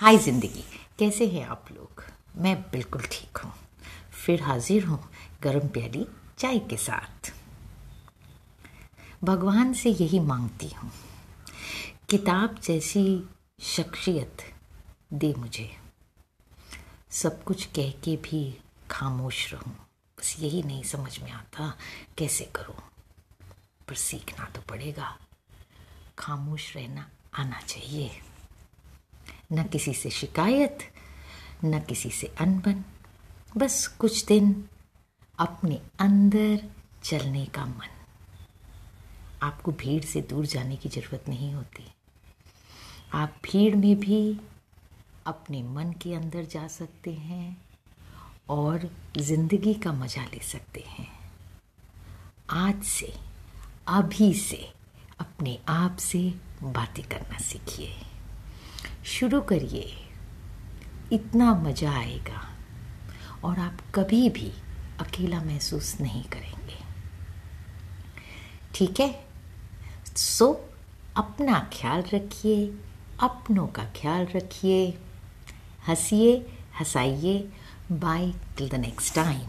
हाय ज़िंदगी। कैसे हैं आप लोग? मैं बिल्कुल ठीक हूँ। फिर हाजिर हूँ गर्म प्याली चाय के साथ। भगवान से यही मांगती हूँ। किताब जैसी शख्सियत दे मुझे। सब कुछ कह के भी खामोश रहूँ। बस यही नहीं समझ में आता कैसे करूँ। पर सीखना तो पड़ेगा। खामोश रहना आना चाहिए। न किसी से शिकायत, न किसी से अनबन। बस कुछ दिन अपने अंदर चलने का मन। आपको भीड़ से दूर जाने की ज़रूरत नहीं होती। आप भीड़ में भी अपने मन के अंदर जा सकते हैं और ज़िंदगी का मज़ा ले सकते हैं। आज से, अभी से अपने आप से बातें करना सीखिए। शुरू करिए। इतना मज़ा आएगा और आप कभी भी अकेला महसूस नहीं करेंगे। ठीक है? सो अपना ख्याल रखिए, अपनों का ख्याल रखिए। हंसिए, हंसाइए। Bye till the next time